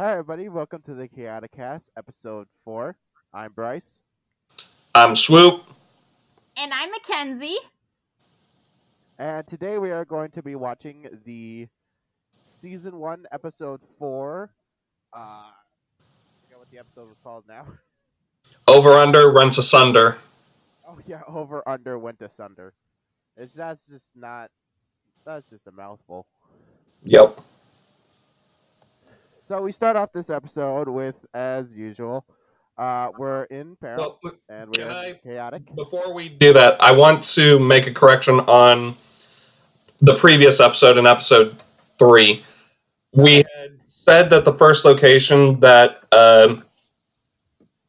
Hi, everybody. Welcome to the Chaotic Cast, episode four. I'm Bryce. I'm Swoop. And I'm Mackenzie. And today we are going to be watching the season one, episode four. Uh, I forget what the episode was called now. Over under rent asunder. Oh yeah, over under went asunder. It's that's just not. That's just a mouthful. Yep. So we start off this episode with, as usual, uh, we're in Perim Well, and we're I- chaotic. before we do that, I want to make a correction on the previous episode in episode three. We had said that the first location that um,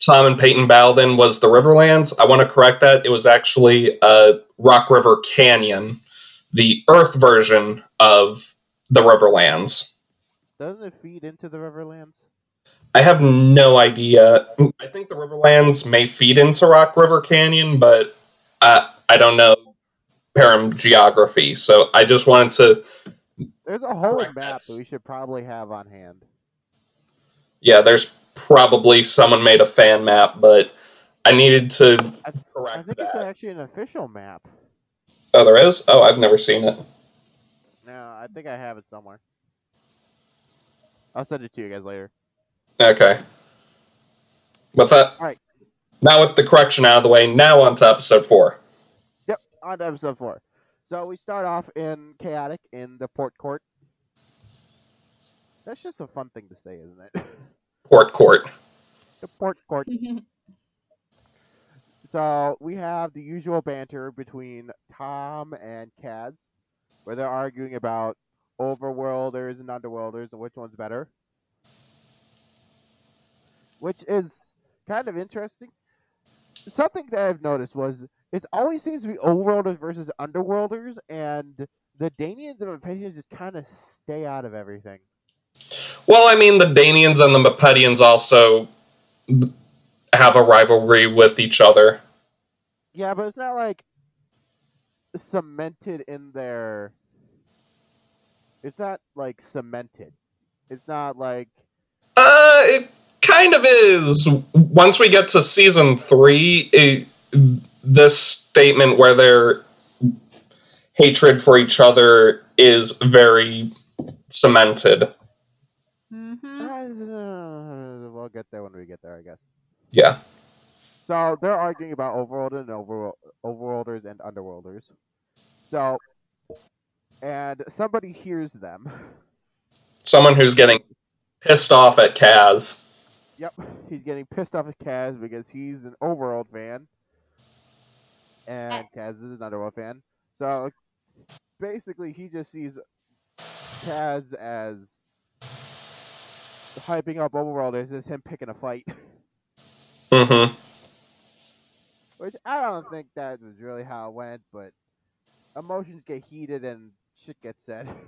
Tom and Peyton battled in was the Riverlands. I want to correct that. It was actually uh, Rock River Canyon, the Earth version of the Riverlands. Doesn't it feed into the Riverlands? I have no idea. I think the Riverlands may feed into Rock River Canyon, but I I don't know Perim geography. So I just wanted to. There's a whole map that we should probably have on hand. Yeah, there's probably someone made a fan map, but I needed to I, I correct think it's actually an official map. Oh, there is. Oh, I've never seen it. No, I think I have it somewhere. I'll send it to you guys later. Okay. With that, Alright. now with the correction out of the way, now on to episode four. Yep, on to episode four. So we start off in chaotic in the port court. That's just a fun thing to say, isn't it? Port Court. the port court. So we have the usual banter between Tom and Kaz, where they're arguing about overworlders and underworlders and which one's better. Which is kind of interesting. Something that I've noticed was it always seems to be overworlders versus underworlders, and the Danians and Mipedians just kind of stay out of everything. Well, I mean, the Danians and the Mipedians also have a rivalry with each other. Yeah, but it's not like cemented in their. It's not like cemented. It's not like Uh, it kind of is. Once we get to season three, it, this statement where their hatred for each other is very cemented. hmm uh, we'll get there when we get there, I guess. Yeah. So they're arguing about overworld and over overworlders and underworlders. So, and somebody hears them. Someone who's getting pissed off at Kaz. Yep, he's getting pissed off at Kaz because he's an overworld fan, and Kaz is an underworld fan. So basically, he just sees Kaz as hyping up overworlders as him picking a fight, Mm-hmm. which I don't think that was really how it went, but emotions get heated and shit gets said.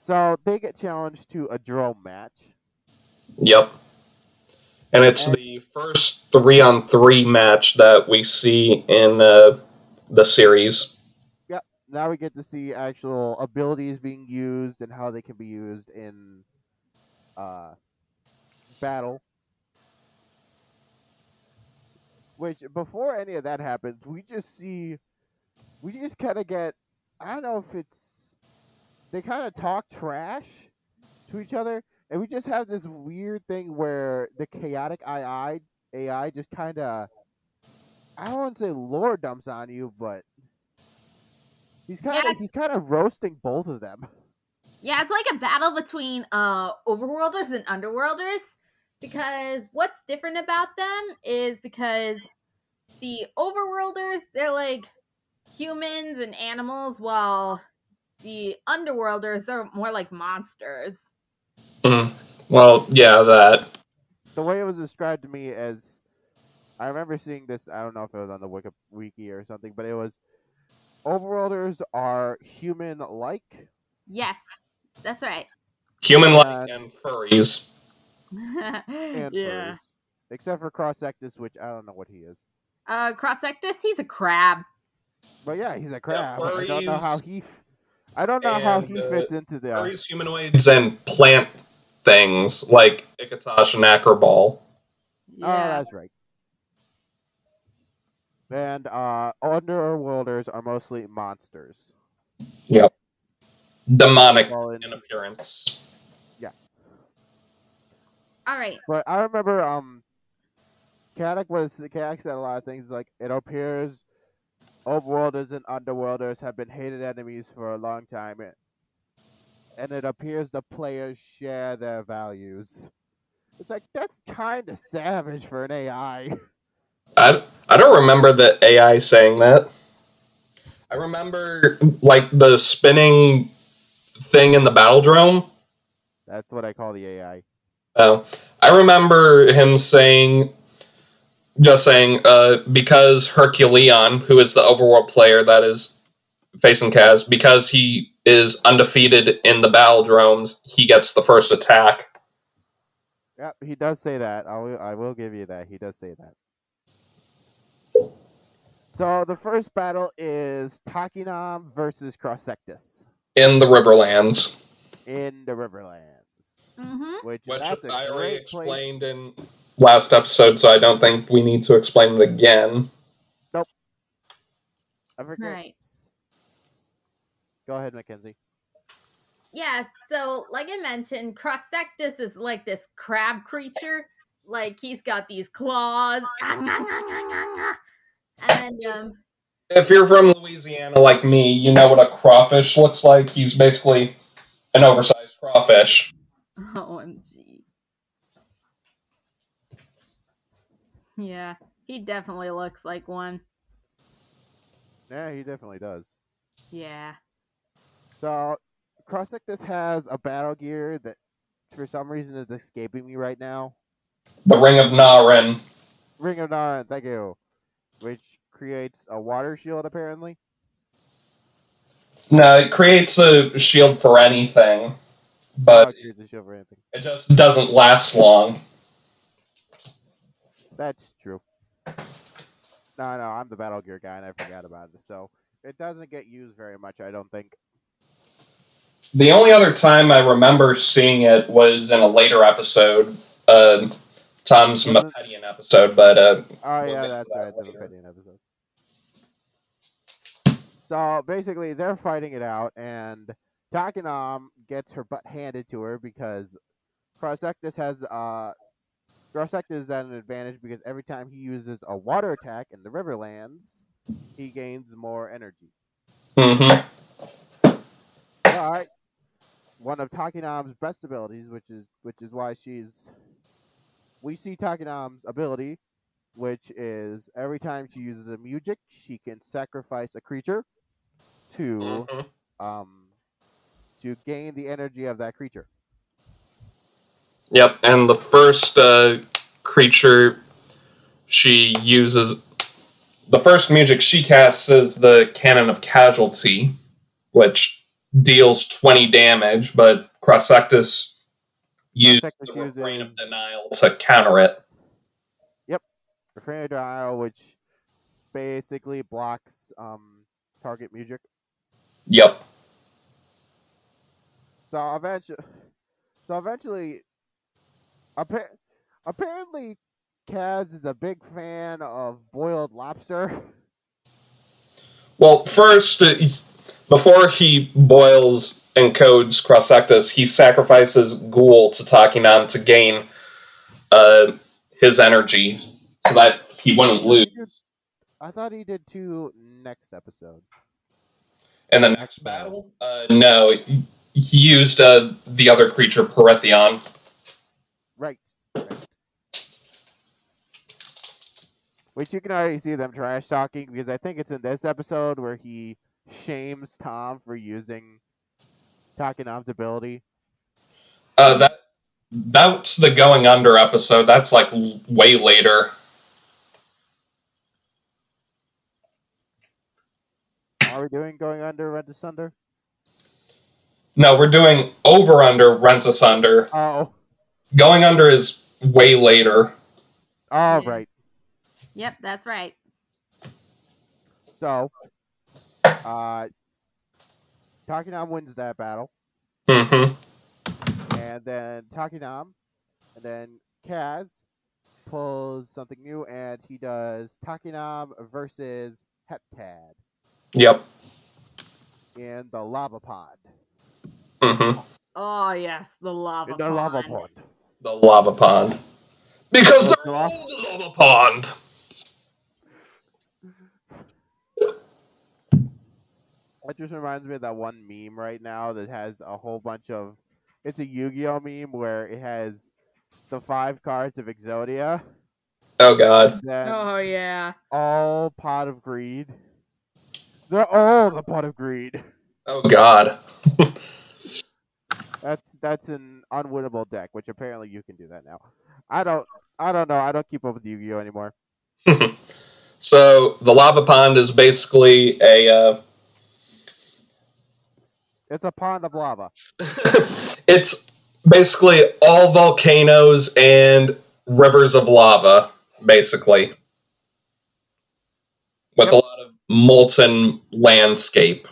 So they get challenged to a drone match. Yep. And it's the first three on three match that we see in uh, the series. Yep. Now we get to see actual abilities being used and how they can be used in uh, battle. Which before any of that happens, we just see, we just kind of get, I don't know if it's, they kind of talk trash to each other, and we just have this weird thing where the chaotic AI AI just kind of, I don't want to say lore dumps on you, but He's kind of Yeah, he's kind of roasting both of them. Yeah, it's like a battle between uh overworlders and underworlders because what's different about them is because the overworlders they're like humans and animals while the underworlders they're more like monsters. Mhm. Well, yeah, that. The way it was described to me as, I remember seeing this. I don't know if it was on the Wiki, wiki or something, but it was, overworlders are human-like. Yes. That's right. Human like Uh, and furries. and yeah. furries. Except for Crossectus which I don't know what he is. Uh Crossectus, he's a crab. But yeah, he's a crab. I don't know how he. f- I don't know how he uh, fits into the. Furries, humanoids, and plant things like Ikkatosh and Acroball. Oh, Yeah. that's right. And uh, underworlders are mostly monsters. Yep. Demonic Well, in- in appearance. Yeah. All right. But I remember um Kadak was Kadak said a lot of things like it appears overworlders and underworlders have been hated enemies for a long time and- it appears the players share their values. It's like that's kind of savage for an AI. I, I don't remember the AI saying that. I remember like the spinning thing in the battle drone. That's what I call the AI. Oh, I remember him saying, just saying, uh, because Herculeon, who is the overworld player that is facing Kaz, because he is undefeated in the battle drones, he gets the first attack. Yep, he does say that. I will, I will give you that. He does say that. So the first battle is Takinom versus Crossectus in the Riverlands, in the Riverlands. Mm-hmm. Which, which that's a I already great place- explained in last episode, so I don't think we need to explain it again. I forget. Right. Go ahead, Mackenzie. Yeah, so like I mentioned, Crossectus is like this crab creature. Like he's got these claws. And um If you're from Louisiana like me, you know what a crawfish looks like. He's basically an oversized crawfish. OMG. Yeah, he definitely looks like one. Yeah, he definitely does. Yeah. So Crossectus has a battle gear that, for some reason, is escaping me right now. The Ring of Narin. Ring of Nara, thank you. Which creates a water shield, apparently. No, it creates a shield for anything, Oh, but it shield for anything. it just doesn't last long. That's true. No, no, I'm the battle gear guy, and I forgot about it. So it doesn't get used very much, I don't think. The only other time I remember seeing it was in a later episode, uh, Tom's Mipedian episode, but uh, Oh We'll yeah, that's that right. The later. Opinion episode. So basically, they're fighting it out, and Takinom gets her butt handed to her because Crossectus has uh, Crossectus is at an advantage because every time he uses a water attack in the Riverlands, he gains more energy. mhm. But one of Takinom's best abilities, which is which is why she's we see Takinom's ability, which is every time she uses a music, she can sacrifice a creature to Mhm. um to gain the energy of that creature. Yep, and the first uh, creature she uses, the first music she casts is the Canon of Casualty, which deals 20 damage, but Crossectus used Crossectus the Refrain of Denial to counter it. Yep, Refrain of Denial, which basically blocks um target music. Yep. So eventually, so eventually, appa- apparently, Kaz is a big fan of boiled lobster. Well, first, uh, before he boils and codes Crossectus, he sacrifices Ghoul to Takinom to gain uh, his energy so that he wouldn't lose. I thought he did two next episode. In the next battle? Uh, no, he he used uh, the other creature, Pyrithion. Which you can already see them trash talking because I think it's in this episode where he shames Tom for using Takinom's ability. Uh, that that's the going under episode. That's like l- way later. Are we doing going under, rent asunder? No, we're doing over under rent asunder. Oh, Going under is way later. all Yeah. right. Yep, that's right. So, uh, Takinom wins that battle, Mm-hmm. and then Takinom, and then Kaz pulls something new, and he does Takinom versus Heptad Yep. in the lava pond. hmm Oh yes, the lava. Pod. In the lava pond. Pond. The lava pond. Because Well, they're lava- all the lava pond. That just reminds me of that one meme right now that has a whole bunch of. It's a Yu-Gi-Oh meme where it has the five cards of Exodia, Oh god. Oh yeah. all pot of greed. They're all the pot of greed. Oh god. That's that's an unwinnable deck, which apparently you can do that now. I don't I don't know. I don't keep up with Yu-Gi-Oh anymore. so the lava pond is basically a uh, It's a pond of lava. it's basically all volcanoes and rivers of lava, basically. With a lot of molten landscape.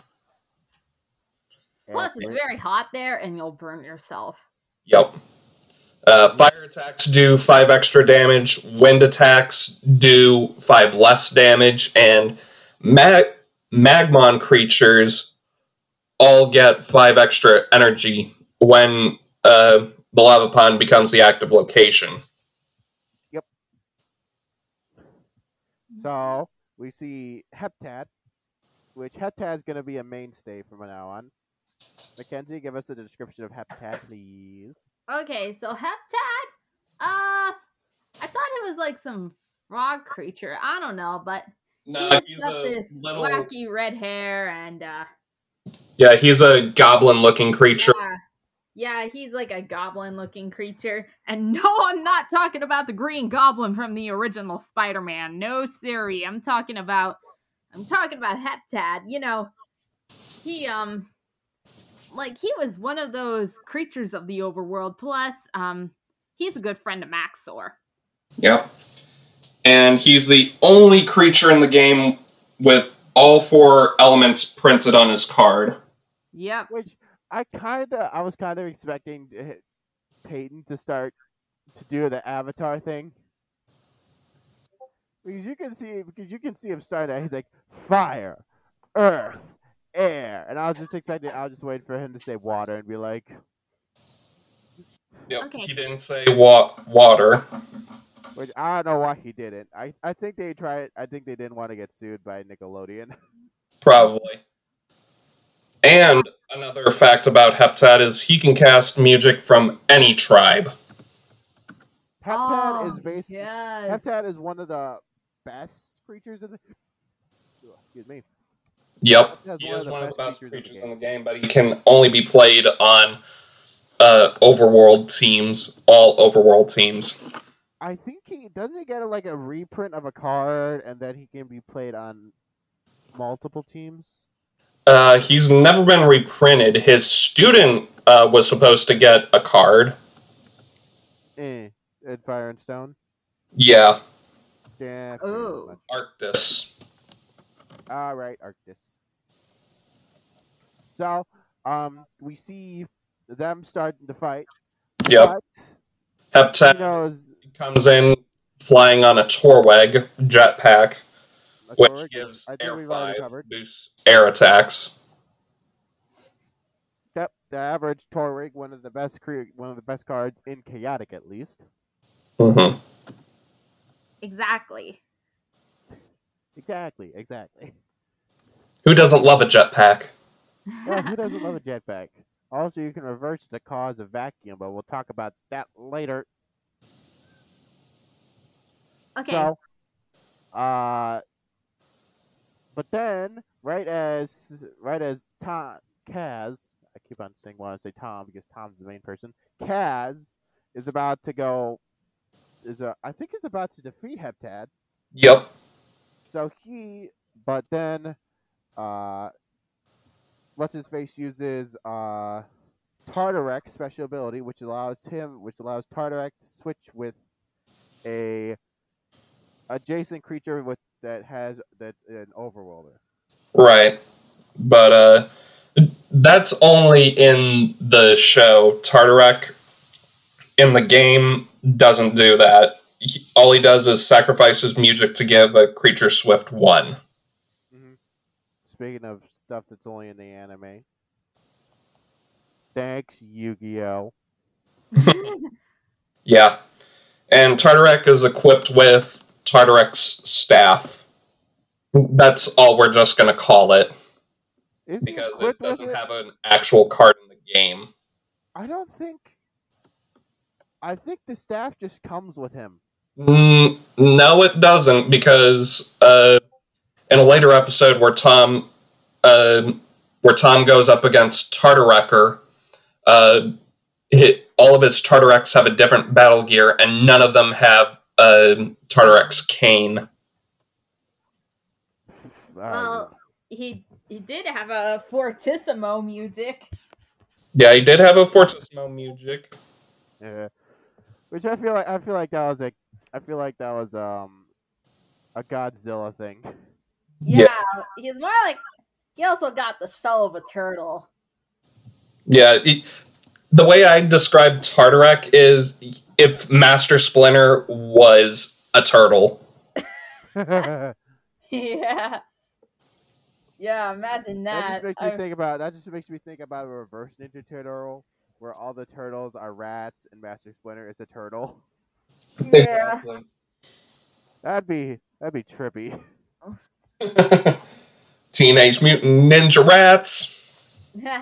Plus, it's very hot there, and you'll burn yourself. Yep. Uh, fire attacks do five extra damage. Wind attacks do five less damage, and mag- magmon creatures all get five extra energy when uh, the lava pond becomes the active location. Yep. So we see Heptad, which Heptad is going to be a mainstay from now on. Mackenzie, give us a description of Heptad, please. Okay, so Heptad, uh, I thought it was like some frog creature. I don't know, but No, he's got this wacky red hair and uh, yeah, he's a goblin-looking creature. yeah, yeah, he's like a goblin-looking creature. And no, I'm not talking about the Green Goblin from the original Spider-Man. No, Siri, I'm talking about, I'm talking about Heptad. You know, he um, like he was one of those creatures of the overworld. Plus, um, he's a good friend of Maxxor. Yep. And he's the only creature in the game with all four elements printed on his card. Yep. Which I kind of, I was kind of expecting Peyton to start to do the Avatar thing. Because you can see, because you can see him start that. He's like fire, earth, air, and I was just expecting. I was just waiting for him to say water and be like, Yep. Okay. He didn't say wa- water. which I don't know why he didn't. I, I think they tried. I think they didn't want to get sued by Nickelodeon. Probably. And another fact about Heptad is he can cast music from any tribe. Heptad Oh, is based. Yes. Heptad is one of the best creatures in the. Excuse me. Yep. Heptad's He is one of the best creatures in the game, but he can only be played on uh, overworld teams, all overworld teams. I think he doesn't he get like a reprint of a card, and then he can be played on multiple teams. Uh, he's never been reprinted. His student uh, was supposed to get a card. Eh, in Fire and Stone. Yeah, Yeah. Ooh. Arctis. All right, Arctis. So, um, we see them starting to fight. Yep. But he Heptad comes in flying on a Torwegg jetpack, a which Torg- gives air 5 covered. boosts air attacks. Yep, the average Torrig, one of the best cre- one of the best cards in Chaotic at least. hmm Exactly. Exactly, exactly. Who doesn't love a jetpack? Yeah, who doesn't love a jetpack? Also, you can reverse the cause of vacuum, but we'll talk about that later. okay. So, uh, but then right as right as Tom Kaz, I keep on saying want to say Tom because Tom's the main person. Kaz is about to go. Is a, I think is about to defeat Heptad. Yep. So he, but then, uh, what's his face uses uh, Tartarek special ability, which allows him, which allows Tartarek to switch with a adjacent creature with that has that's an overworlder. Right. But uh that's only in the show. Tartarek in the game doesn't do that. He, all he does is sacrifice his music to give a creature swift one. hmm Speaking of stuff that's only in the anime, thanks Yu-Gi-Oh. Yeah. And Tartarek is equipped with Tartarek's staff. That's all we're just going to call it Is because it doesn't it? have an actual card in the game. I don't think. I think the staff just comes with him. Mm, no, it doesn't because uh, in a later episode where Tom, uh, where Tom goes up against Tartarekker, uh, hit, all of his Tartareks have a different battle gear, and none of them have uh, Tartarek's cane. well, he he did have a fortissimo music. Yeah, he did have a Fortissimo music. Yeah. Which I feel like I feel like that was a I feel like that was um a Godzilla thing. Yeah, Yeah. he's more like he also got the shell of a turtle. Yeah, he- the way I describe Tartarek is if Master Splinter was a turtle. yeah. Yeah, imagine that. just makes me I- think about that just makes me think about a reverse Ninja Turtle where all the turtles are rats and Master Splinter is a turtle. yeah. That'd be that'd be trippy. Teenage Mutant Ninja Rats. Tur-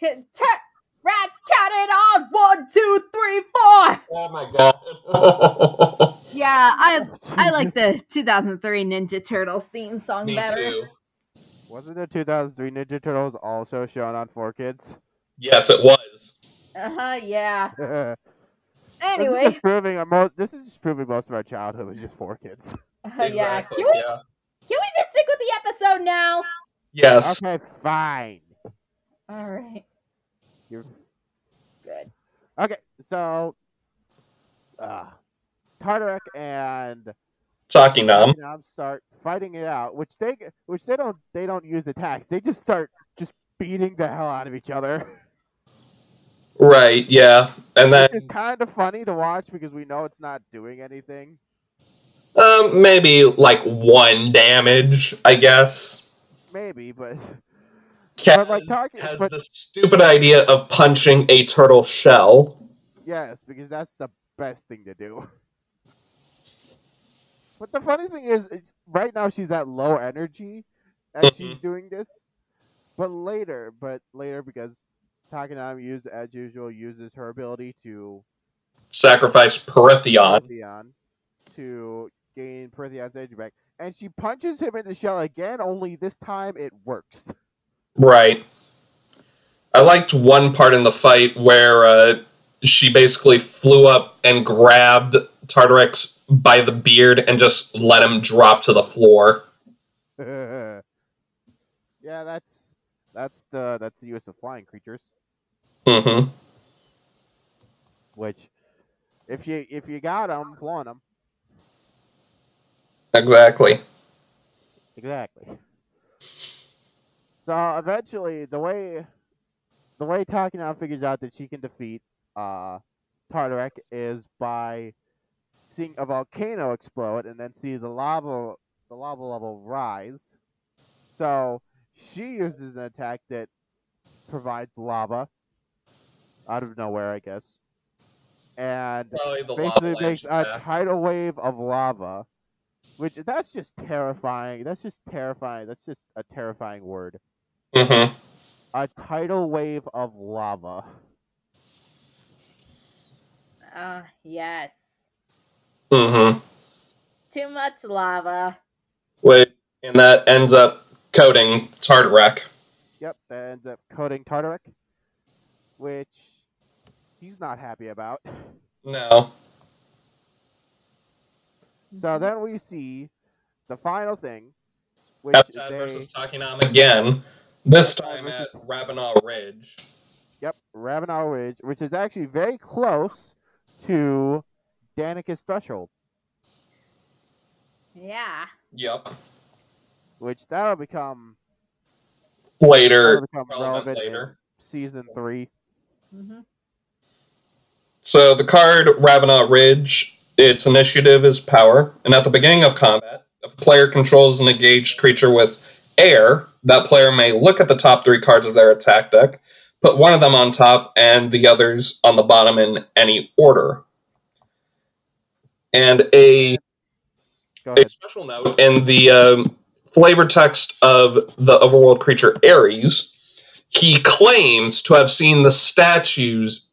Rats counted on one, two, three, four. Oh my god. Yeah, I I like the 2003 Ninja Turtles theme song Me better. too. Wasn't the 2003 Ninja Turtles also shown on 4Kids? Yes, it was. Uh huh. Yeah. anyway, this is Anyway, just proving our mo- this is just proving most of our childhood was just 4Kids. uh, yeah. Can we Yeah. Can we just stick with the episode now? Yes. Okay, fine. All right. You're Good. Okay, so uh Tartarek and Takinom. Nam start fighting it out, which they which they don't they don't use attacks. They just start just beating the hell out of each other. Right, yeah. And then it's kind of funny to watch because we know it's not doing anything. Um, maybe like one damage, I guess. Maybe, but Kaz But, has but- the stupid idea of punching a turtle shell. yes, because that's the best thing to do. But the funny thing is, right now she's at low energy as she's doing this. But later, but later because Takanami use as usual uses her ability to Sacrifice Pyrithion. Pyrithion to gain Pyrithion's energy back, and she punches him in the shell again. Only this time it works. Right. I liked one part in the fight where uh, she basically flew up and grabbed Tartarex by the beard and just let him drop to the floor. yeah, that's that's the that's the use of flying creatures. hmm Which, if you if you got them, flaunt them. Exactly. Exactly. So eventually, the way the way Takinom figures out that she can defeat uh, Tartarek is by seeing a volcano explode and then see the lava the lava level rise. So she uses an attack that provides lava out of nowhere, I guess, and basically makes a tidal wave of lava, which that's just terrifying. That's just terrifying. That's just a terrifying word. Mhm. A tidal wave of lava. Uh, yes. Mm Mhm. Too much lava. Wait, and that ends up coating Tartarek. Yep, that ends up coating Tartarek, which he's not happy about. No. So then we see the final thing, which Heptad they, versus Takinom again. This time versus- at Ravanaugh Ridge. yep, Ravanaugh Ridge, which is actually very close to Danica's threshold, Yeah. Yep. which that'll become later. That'll become relevant relevant in later. season three. hmm So the card Ravanaugh Ridge, its initiative is power, and at the beginning of combat, if a player controls an engaged creature with air, that player may look at the top three cards of their attack deck, put one of them on top and the others on the bottom in any order. And a a special note in the um, flavor text of the overworld creature Ares, he claims to have seen the statues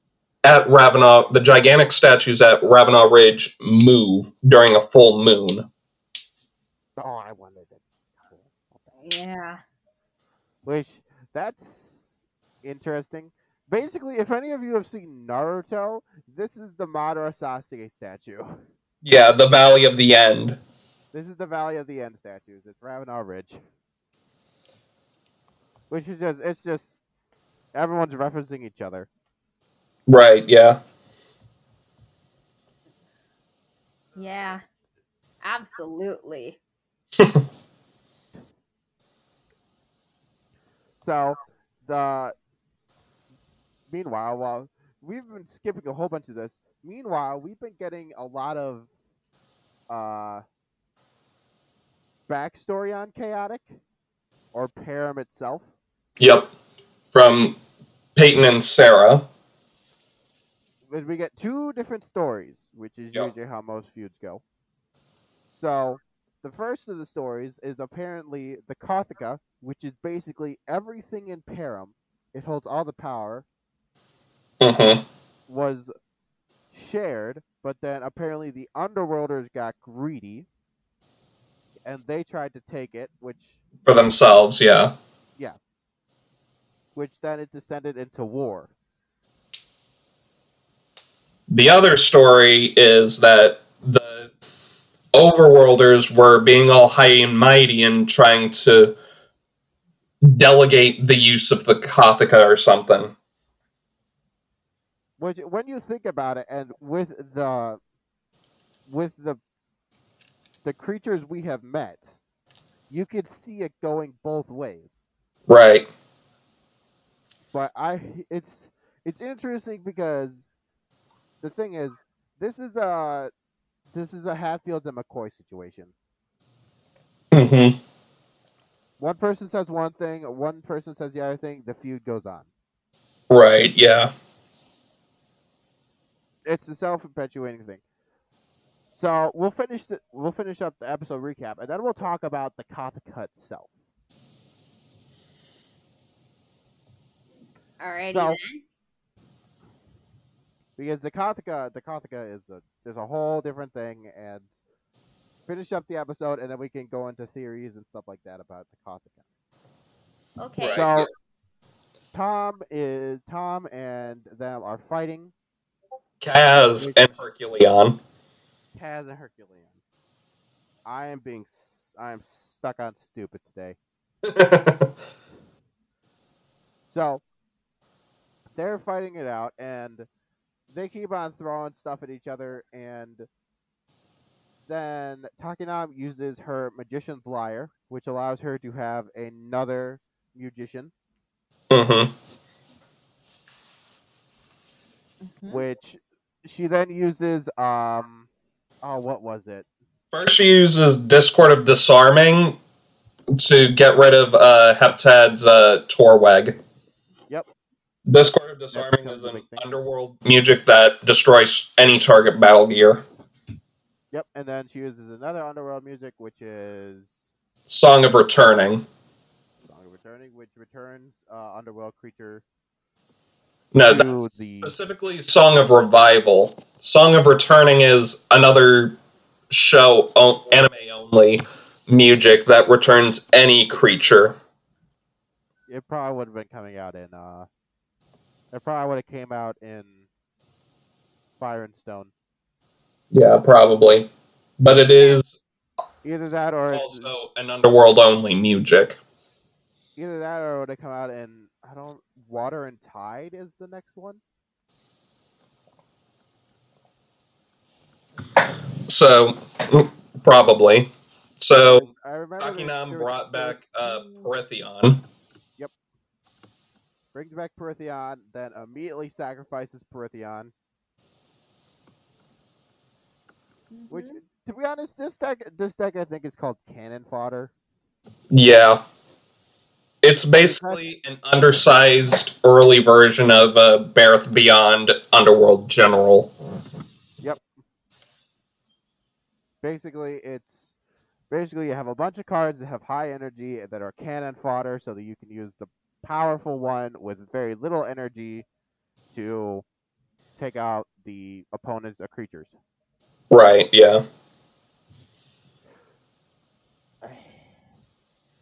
at Ravanaugh, the gigantic statues at Ravanaugh Ridge, move during a full moon. Oh, I wanted it. Yeah. Which that's interesting. Basically, if any of you have seen Naruto, this is the Madara Sasuke statue. Yeah, the Valley of the End. This is the Valley of the End statues. It's Ravanaugh Ridge. Which is just it's just everyone's referencing each other. Right, yeah. Yeah. Absolutely. So the meanwhile, while we've been skipping a whole bunch of this, meanwhile we've been getting a lot of uh backstory on Chaotic or Perim itself. Yep. From Peyton and Sarah. We get two different stories, which is Yep. usually how most feuds go. So the first of the stories is apparently the Cothica, which is basically everything in Perim. It holds all the power. hmm was shared, but then apparently the underworlders got greedy and they tried to take it, which For themselves, yeah, yeah. which then it descended into war. The other story is that the overworlders were being all high and mighty and trying to delegate the use of the Cothica or something. Which when you think about it and with the with the the creatures we have met, you could see it going both ways. Right. But I it's it's interesting because the thing is this is a this is a Hatfields and McCoy situation. hmm One person says one thing, one person says the other thing, the feud goes on. Right, yeah. It's a self perpetuating thing. So we'll finish the, we'll finish up the episode recap, and then we'll talk about the Cothica itself. Alrighty So- then. Because the Cothica the Cothica is a there's a whole different thing, and finish up the episode, and then we can go into theories and stuff like that about the Cothica. Okay. Right. So Tom is Tom and them are fighting Kaz and Herculeon. Kaz and Herculean. I am being I am stuck on stupid today. So they're fighting it out, and they keep on throwing stuff at each other, and then Takinom uses her magician's lyre, which allows her to have another musician, hmm Mhm. which she then uses. Um, oh, what was it? First, she uses Discord of Disarming to get rid of uh, Heptad's uh, Torwegg. Yep. Discord of Disarming is an underworld music that destroys any target battle gear. Yep, and then she uses another underworld music, which is Song of Returning. Song of Returning, which returns uh, underworld creature No, that's the specifically Song of Revival. Song of Returning is another show, o- anime only music that returns any creature. it probably would have been coming out in uh it probably would have came out in Fire and Stone. Yeah, probably. But it is Either that or it's, also an underworld only music. either that or it would have come out in I don't Water and Tide is the next one. So, probably. So, I remember there- there Takinom brought back uh, Pyrithion. Brings back Pyrithion, then immediately sacrifices Pyrithion. Which, Mhm. to be honest, this deck this deck I think is called cannon fodder. Yeah. It's basically an undersized early version of uh, Barath Beyond Underworld General. Yep. Basically, it's basically you have a bunch of cards that have high energy that are cannon fodder, so that you can use the powerful one with very little energy to take out the opponent's uh, creatures. Right, yeah.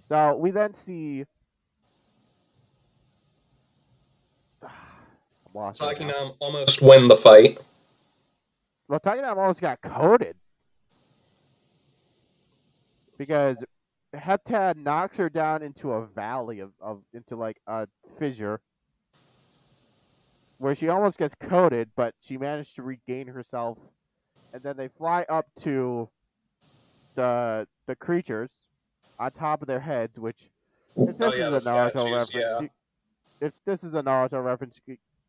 So we then see. Takinom almost win the fight. Well, Titanam almost got coated because Heptad knocks her down into a valley of, of into like a fissure where she almost gets coated, but she managed to regain herself, and then they fly up to the the creatures on top of their heads, which if this Oh, yeah, is a Naruto statues, reference, yeah. you- if this is a Naruto reference,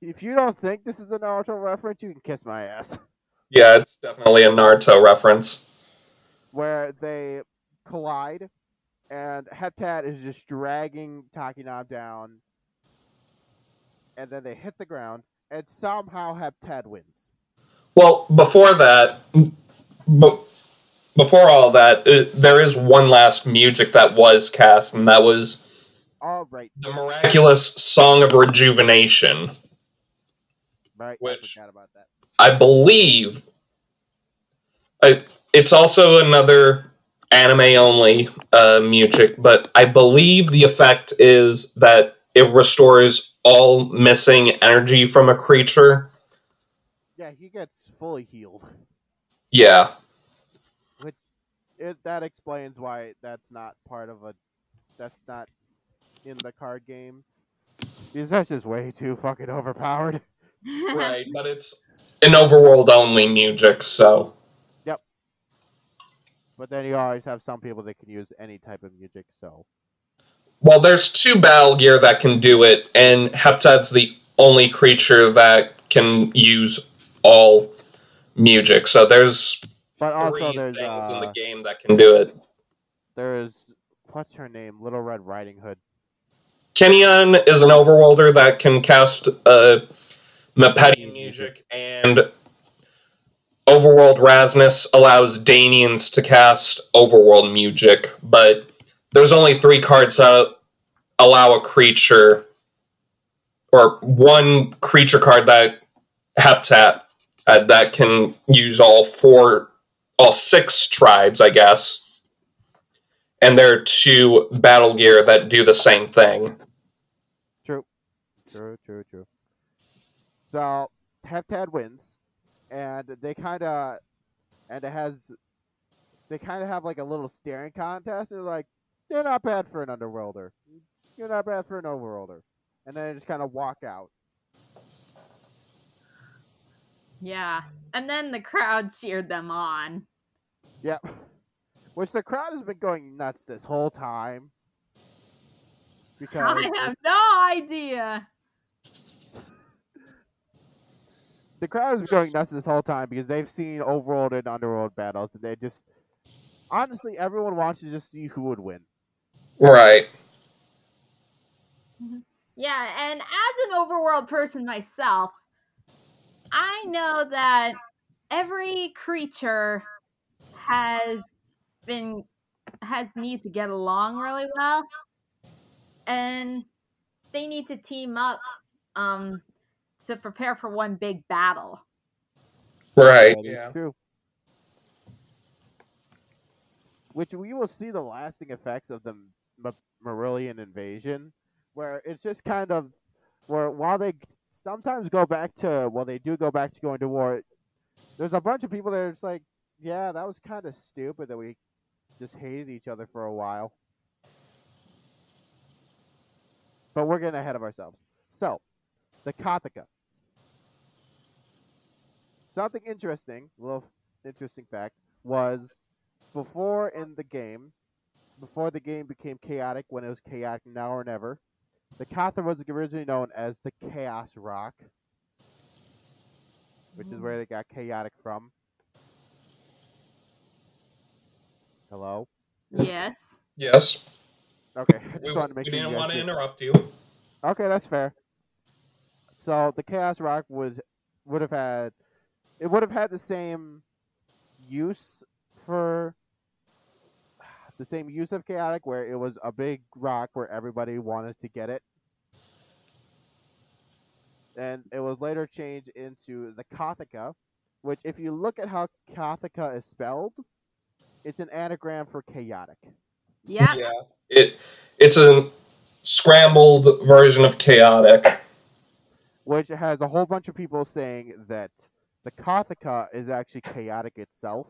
if you don't think this is a Naruto reference, you can kiss my ass. Yeah, it's definitely a Naruto reference. where they collide, and Heptad is just dragging Takinom down, and then they hit the ground, and somehow Heptad wins. Well, before that, b- before all that, uh, there is one last music that was cast, and that was All right, the miraculous Song of Rejuvenation. right. Which- I about that. I believe I, it's also another anime only uh, music, but I believe the effect is that it restores all missing energy from a creature. Yeah, he gets fully healed. Yeah, It, that explains why that's not part of a. That's not in the card game. Because that's just way too fucking overpowered. right, but it's an overworld only music, so But then you always have some people that can use any type of music, so. well, there's two battle gear that can do it, and Heptad's the only creature that can use all music. So there's But also three there's things in the uh, game that can do it. there's what's her name? Little Red Riding Hood. Kenyon is an overworlder that can cast uh, Mipedian music, and Overworld Rasnus allows Danians to cast Overworld music, but there's only three cards that allow a creature, or one creature card that Heptad uh, that can use all four, all six tribes, I guess. And there are two battle gear that do the same thing. True. True, true, true. So Heptad wins, and they kind of, and it has, they kind of have like a little staring contest. and They're like, you're not bad for an underworlder. You're not bad for an overworlder. And then they just kind of walk out. yeah. And then the crowd cheered them on. Yep. Which the crowd has been going nuts this whole time. Because I have no idea. The crowd is going nuts this whole time because they've seen overworld and underworld battles, and they just honestly everyone wants to just see who would win. Right. Yeah, and as an overworld person myself, I know that every creature has been has need to get along really well. And they need to team up um to prepare for one big battle. Right. Yeah. true. Which we will see the lasting effects of the M- M'arrillian invasion, where it's just kind of where while they sometimes go back to well they do go back to going to war. There's a bunch of people that are just like, yeah, that was kind of stupid that we just hated each other for a while. But we're getting ahead of ourselves. So, the Cothica. Something interesting, a little interesting fact, was before in the game, before the game became chaotic, when it was chaotic now or never, the Katha was originally known as the Chaos Rock, which is where hmm. they got chaotic from. Hello. Yes. Yes. Okay, I We, just wanted to make we sure you didn't want to did- interrupt you. Okay, that's fair. So the Chaos Rock would would have had it would have had the same use for the same use of chaotic where it was a big rock where everybody wanted to get it. And it was later changed into the Cothica, which if you look at how Cothica is spelled, it's an anagram for chaotic. Yeah. Yeah. It it's a scrambled version of chaotic. which has a whole bunch of people saying that the Cothica is actually chaotic itself.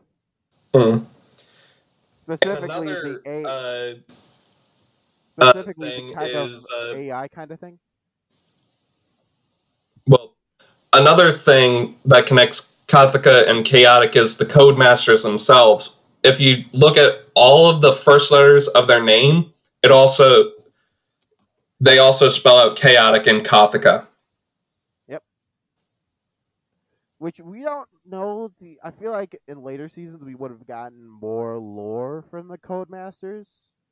Hmm. Specifically, another the A, uh, specifically thing the kind is, of uh, AI kind of thing. well, another thing that connects Cothica and chaotic is the codemasters themselves. If you look at all of the first letters of their name, it also they also spell out chaotic in Cothica. Which we don't know. The I feel like in later seasons we would have gotten more lore from the Codemasters.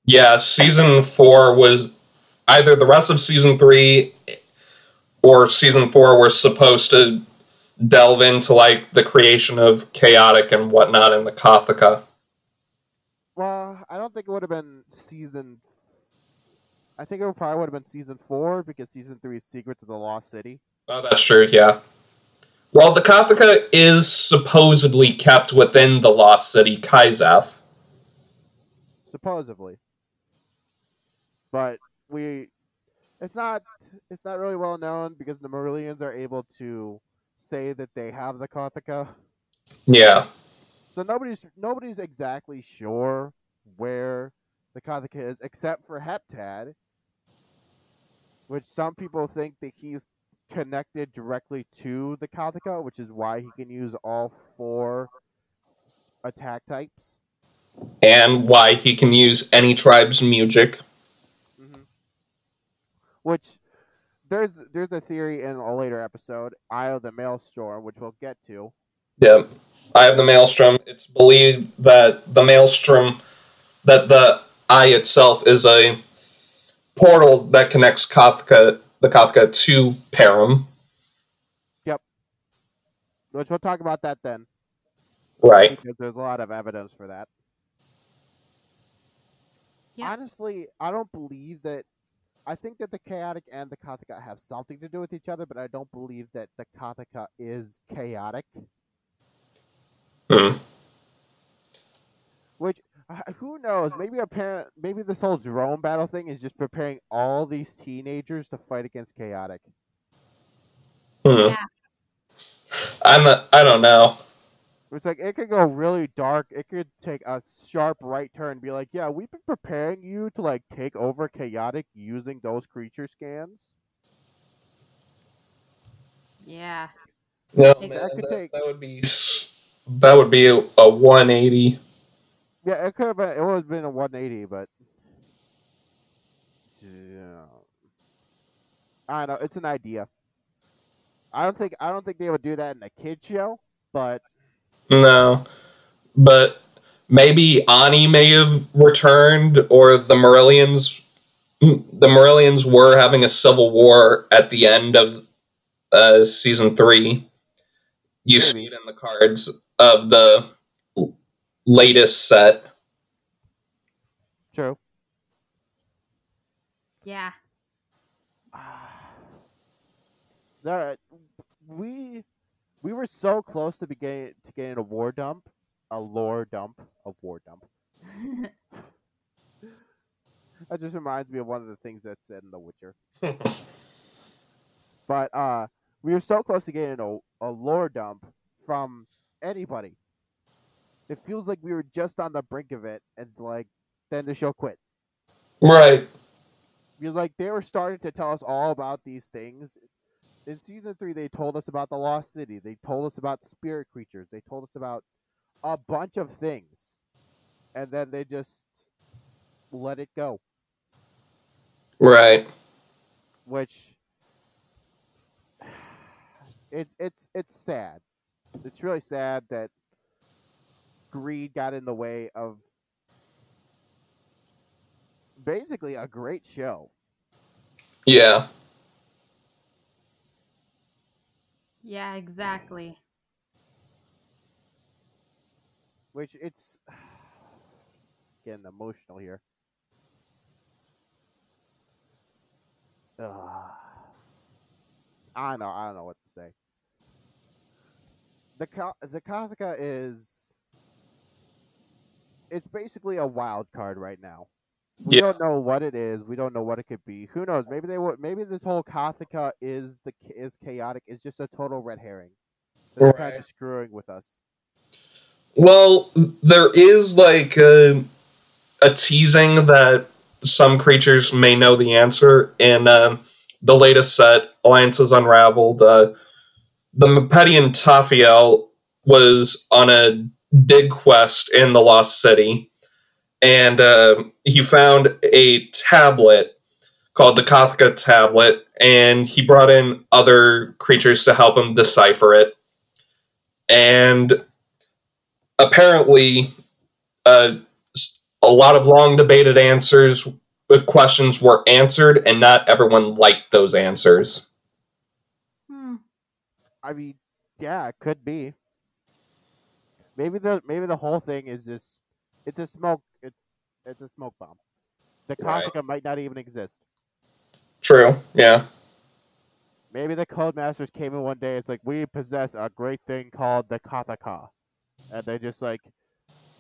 Yeah, season four was either the rest of season three or season four were supposed to delve into like the creation of chaotic and whatnot in the Cothica. Well, I don't think it would have been season. I think it would probably would have been season four because season three is Secrets of the Lost City. Oh, that's true, yeah. Well, the Cothica is supposedly kept within the Lost City Kaizef. supposedly. But we, it's not, it's not really well known because the M'arrillians are able to say that they have the Cothica. Yeah. So nobody's nobody's exactly sure where the Kothica is, except for Heptad, which some people think that he's connected directly to the Cothica, which is why he can use all four attack types. And why he can use any tribe's music. hmm Which there's there's a theory in a later episode, Eye of the Maelstrom, which we'll get to. Yeah. I have the Maelstrom. It's believed that the Maelstrom, that the eye itself is a portal that connects Cothica, the Cothica to Perim. Yep. Which we'll talk about that then, Right. because there's a lot of evidence for that. Yeah. Honestly, I don't believe that. I think that the chaotic and the Cothica have something to do with each other, but I don't believe that the Cothica is chaotic. Hmm. Which who knows? Maybe a parent, maybe this whole drone battle thing is just preparing all these teenagers to fight against chaotic. Hmm. Yeah. I'm not, I don't know. It's like it could go really dark. It could take a sharp right turn and be like, "Yeah, we've been preparing you to like take over chaotic using those creature scans." Yeah. No, man, That could that, take- that would be that would be a, a 180. Yeah, it could have been. It would have been a 180, but yeah, I don't know. It's an idea. I don't think. I don't think they would do that in a kid show, but No, but maybe Ani may have returned, or the M'arrillians. The M'arrillians were having a civil war at the end of uh, season three. You see it in the cards of the latest set. true. Yeah. No, we we were so close to beginning to getting a war dump, a lore dump, a war dump. That just reminds me of one of the things that's said in The Witcher. But uh, we were so close to getting a, a lore dump from anybody. It feels like we were just on the brink of it, and like then the show quit. right. Because like they were starting to tell us all about these things. In season three, they told us about the lost city. They told us about spirit creatures. They told us about a bunch of things, and then they just let it go. Right. which it's it's it's sad. It's really sad that greed got in the way of basically a great show. Yeah. Yeah, exactly. Which it's getting emotional here. Ugh. I don't know. I don't know what to say. The Ka- the Cothica is it's basically a wild card right now. We Yeah. don't know what it is. We don't know what it could be. Who knows? Maybe they were. Maybe this whole Cothica is the is chaotic. Is just a total red herring. They're kind of screwing with us. Well, there is like a, a teasing that some creatures may know the answer in um, the latest set, Alliances Unraveled. Uh, the Mipedian Tafiel was on a dig quest in the Lost City, and uh, he found a tablet called the Cothica Tablet, and he brought in other creatures to help him decipher it. And apparently uh, s- a lot of long debated answers uh, questions were answered and not everyone liked those answers Hmm. I mean, yeah, it could be. Maybe the maybe the whole thing is just it's a smoke it's it's a smoke bomb. The Right. Might not even exist. true yeah Maybe the Codemasters came in one day. It's like we possess a great thing called the Cothica, and they just like,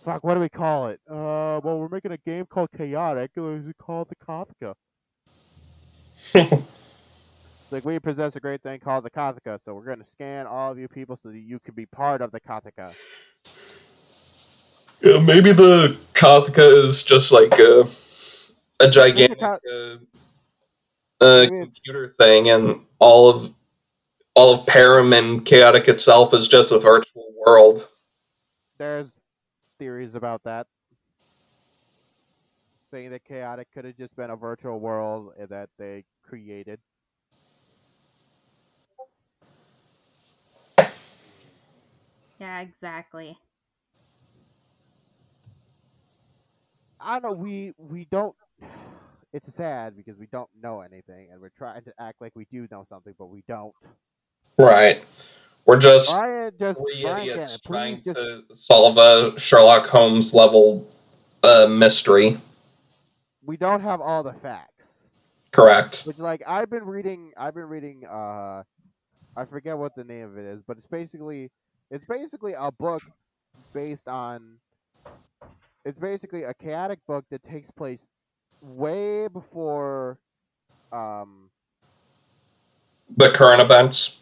fuck, what do we call it? Uh, well, we're making a game called Chaotic. uh, We call it the Cothica. Like we possess a great thing called the Cothica, so we're gonna scan all of you people so that you can be part of the Cothica. yeah maybe the Cothica is just like a, a gigantic Ka- uh, uh, computer thing and all of all of Perim and Chaotic itself is just a virtual world There's theories about that. Saying that Chaotic could have just been a virtual world uh, that they created. Yeah, exactly. I know. We we don't. It's sad because we don't know anything, and we're trying to act like we do know something, but we don't. right we're just Brian, just three Brian idiots Cannon, trying just to solve a Sherlock Holmes level uh, mystery. we don't have all the facts. Correct. Which like I've been reading I've been reading uh I forget what the name of it is, but it's basically it's basically a book based on it's basically a chaotic book that takes place way before um The current events.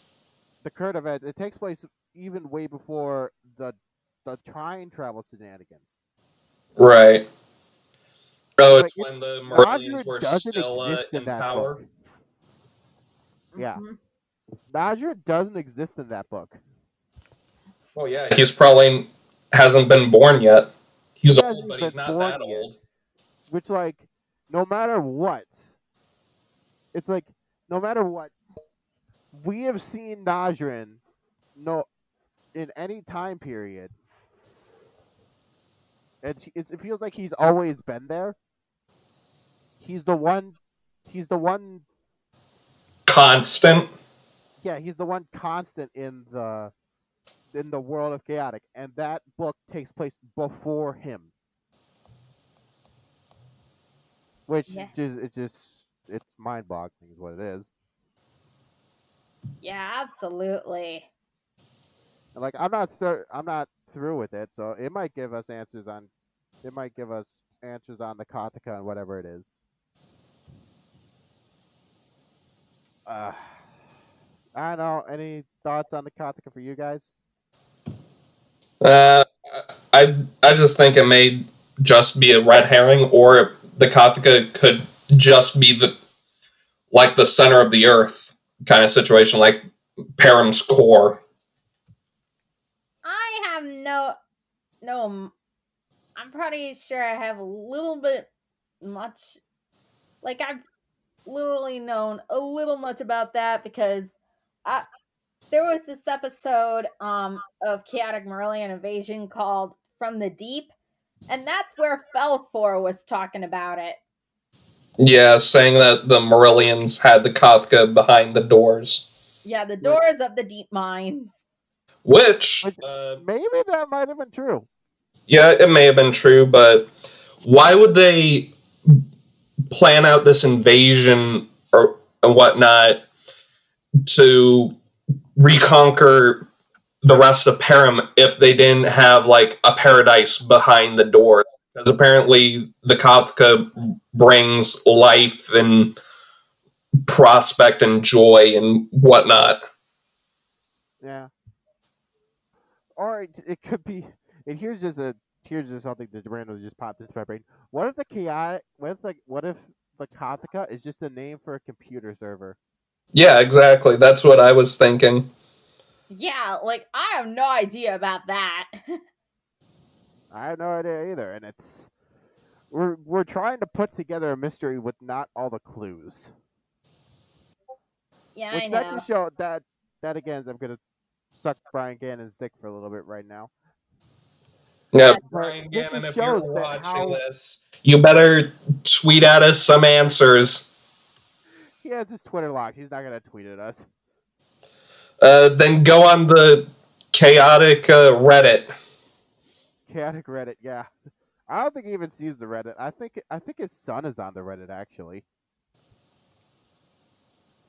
the current events. It takes place even way before the the time travel shenanigans. Right. Oh, it's it- when the Roger Merlians were still uh, in in power. book. Yeah. Mhm. Najarin doesn't exist in that book. Oh yeah, he's probably hasn't been born yet. He's He old, but he's not that yet. old. which like no matter what it's like no matter what we have seen Najarin no in any time period and she- it feels like he's always been there he's the one he's the one Constant. yeah he's the one constant in the in the world of chaotic and that book takes place before him. Which Yeah. just it just it's mind boggling is what it is. Yeah, absolutely. Like i'm not cer- i'm not through with it so it might give us answers on it might give us answers on the Cothica and whatever it is. Uh i don't know. Any thoughts on the Cothica for you guys Uh, I I just think it may just be a red herring, or the Cothica could just be the like the center of the earth kind of situation, like Perim's core. I have no, no. I'm pretty sure I have a little bit much. Like I've literally known a little much about that because I, there was this episode um, of Chaotic M'arrillian Invasion called From the Deep, and that's where Felthor was talking about it. Yeah, saying that the M'arrillians had the Cothica behind the doors. Yeah, the doors of the deep mine. Which, Which- uh, Maybe that might have been true. yeah, it may have been true, but why would they plan out this invasion or and whatnot to reconquer the rest of Perim if they didn't have like a paradise behind the door. Because apparently the Cothica brings life and prospect and joy and whatnot. Yeah. Or it, it could be. And here's just a here's just something that randomly just popped into my brain. What if the chaotic? What if like what if the Cothica is just a name for a computer server? Yeah, exactly. That's what I was thinking. Yeah, like I have no idea about that. I have no idea either, and it's we're we're trying to put together a mystery with not all the clues. yeah, I Which know. that just show that that again I'm gonna suck Brian Gannon's dick for a little bit right now. Yeah, Brian Gannon, if you're watching how- this, you better tweet at us some answers. He has his Twitter locked. He's not gonna tweet at us. Uh, then go on the chaotic uh, Reddit. Chaotic Reddit, yeah. I don't think he even sees the Reddit. I think I think his son is on the Reddit actually.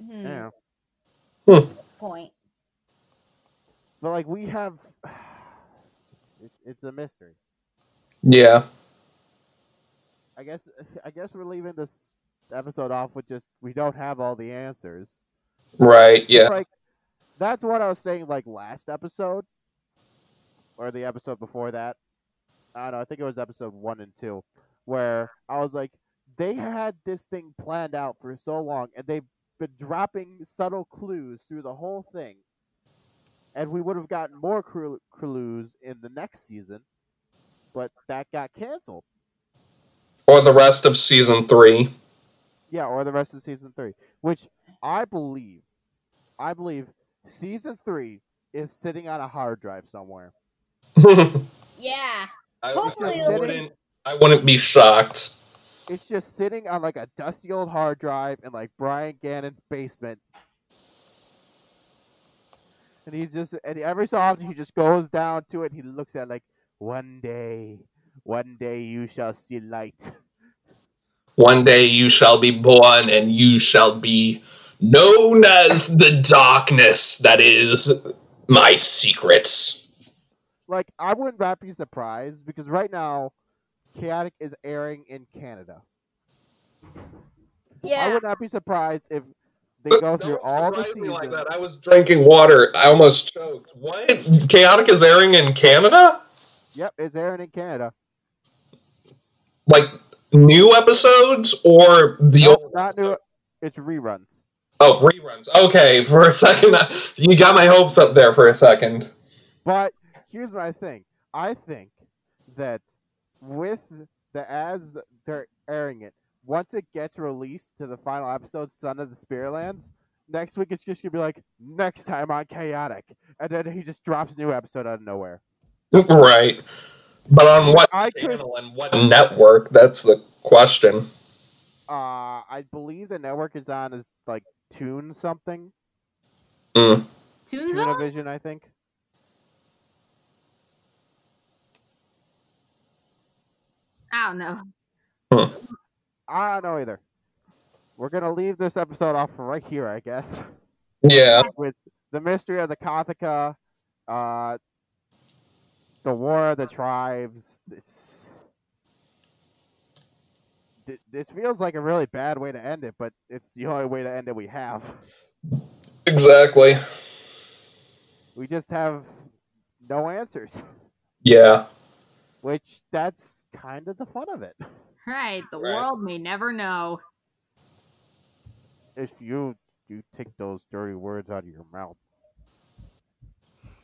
Hmm, Yeah. Point. But like we have, it's, it's, it's a mystery. Yeah, I guess I guess we're leaving this episode off with just we don't have all the answers. right. Yeah, Like that's what I was saying like last episode, or the episode before that. I don't know. I think it was episode one and two, where I was like, they had this thing planned out for so long, and they've been dropping subtle clues through the whole thing, and we would have gotten more clues in the next season, but that got canceled. or the rest of season three. Yeah, or the rest of season three, which I believe, I believe season three is sitting on a hard drive somewhere. Yeah. I, Hopefully it'll wouldn't. I wouldn't be shocked. It's just sitting on like a dusty old hard drive in like Brian Gannon's basement. And he's just, and every so often he just goes down to it. And he looks at it like, one day, one day you shall see light. One day you shall be born, and you shall be known as the darkness that is my secrets. Like I would not be surprised because right now, Chaotic is airing in Canada. Yeah. I would not be surprised if they But go through don't all the surprise me seasons. like that. I was drinking water. I almost choked. What? Chaotic is airing in Canada? Yep, it's airing in Canada. Like new episodes or the Nope, old? not new. It's reruns. Oh, reruns. Okay, for a second, you got my hopes up there for a second. But here's my thing. I think that with the as they're airing it, once it gets released to the final episode, Son of the Spiritlands, next week it's just gonna be like next time on Chaotic, and then he just drops a new episode out of nowhere. Right. But on what I could- channel and what network? That's the question. Uh, I believe the network is on is like Tune something, Mm. Toon Zone? Tunavision, I think. I don't know. I don't know either. We're gonna leave this episode off right here, I guess. Yeah. with the mystery of the Cothica, uh, the War of the Tribes. This, this feels like a really bad way to end it, but it's the only way to end it we have. Exactly. We just have no answers, Yeah. which that's kind of the fun of it. Right. The Right. world may never know. If you you take those dirty words out of your mouth.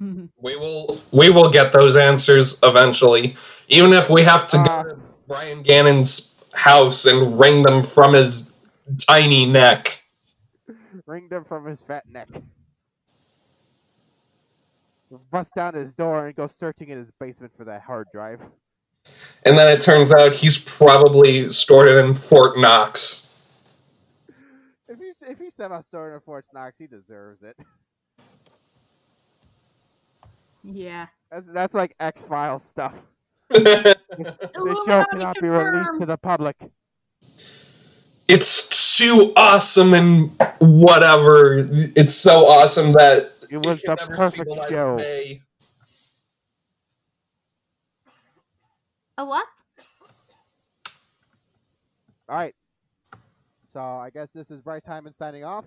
We will we will get those answers eventually. Even if we have to Uh, go to Brian Gannon's house and wring them from his tiny neck. Wring them from his fat neck. Bust down his door and go searching in his basement for that hard drive. And then it turns out he's probably stored it in Fort Knox. If you if you somehow stored in Fort Knox, he deserves it. Yeah. That's that's like X Files stuff. This, this show cannot be released to the public. it's too awesome and whatever. It's so awesome that It was can the never see perfect light of show. A what? All right. So I guess this is Bryce Hyman signing off.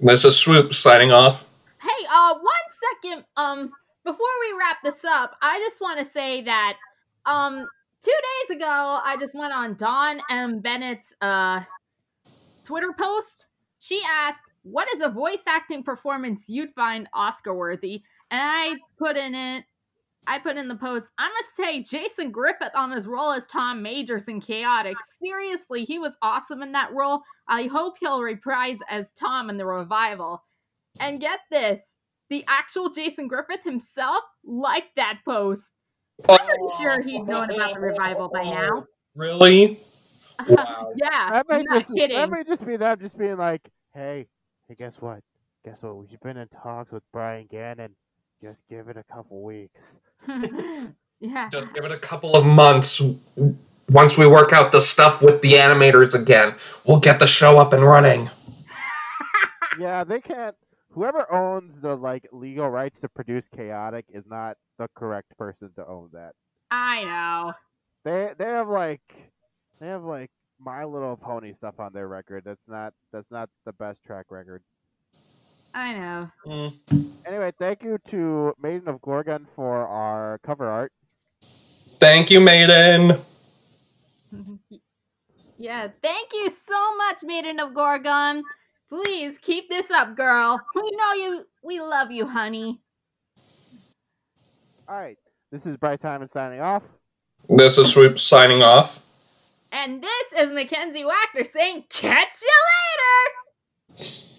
This is Swoop signing off. Hey, uh, one second. Um, before we wrap this up, I just want to say that, um, two days ago, I just went on Dawn M. Bennett's, uh, Twitter post. She asked, what is a voice acting performance you'd find Oscar worthy? And I put in it, I put in the post, I'm gonna say Jason Griffith on his role as Tom Majors in Chaotic. Seriously, he was awesome in that role. I hope he'll reprise as Tom in the revival. And get this, the actual Jason Griffith himself liked that post. I'm pretty sure he'd known about the revival by now. Really? Wow. yeah, That may I'm not just kidding. that may just be them just being like, hey, hey, guess what? Guess what? We've been in talks with Brian Gannon. Just give it a couple weeks. yeah. Just give it a couple of months. Once we work out the stuff with the animators again, we'll get the show up and running. yeah, they can't. Whoever owns the like legal rights to produce Chaotic is not the correct person to own that. I know. They they have like they have like My Little Pony stuff on their record. That's not that's not the best track record. I know. Mm. Anyway, thank you to Maiden of Gorgon for our cover art. Thank you, Maiden. yeah, thank you so much, Maiden of Gorgon. Please keep this up, girl. We know you. We love you, honey. All right, this is Bryce Hyman signing off. This is Swoop signing off. And this is Mackenzie Wachter saying, "Catch you later."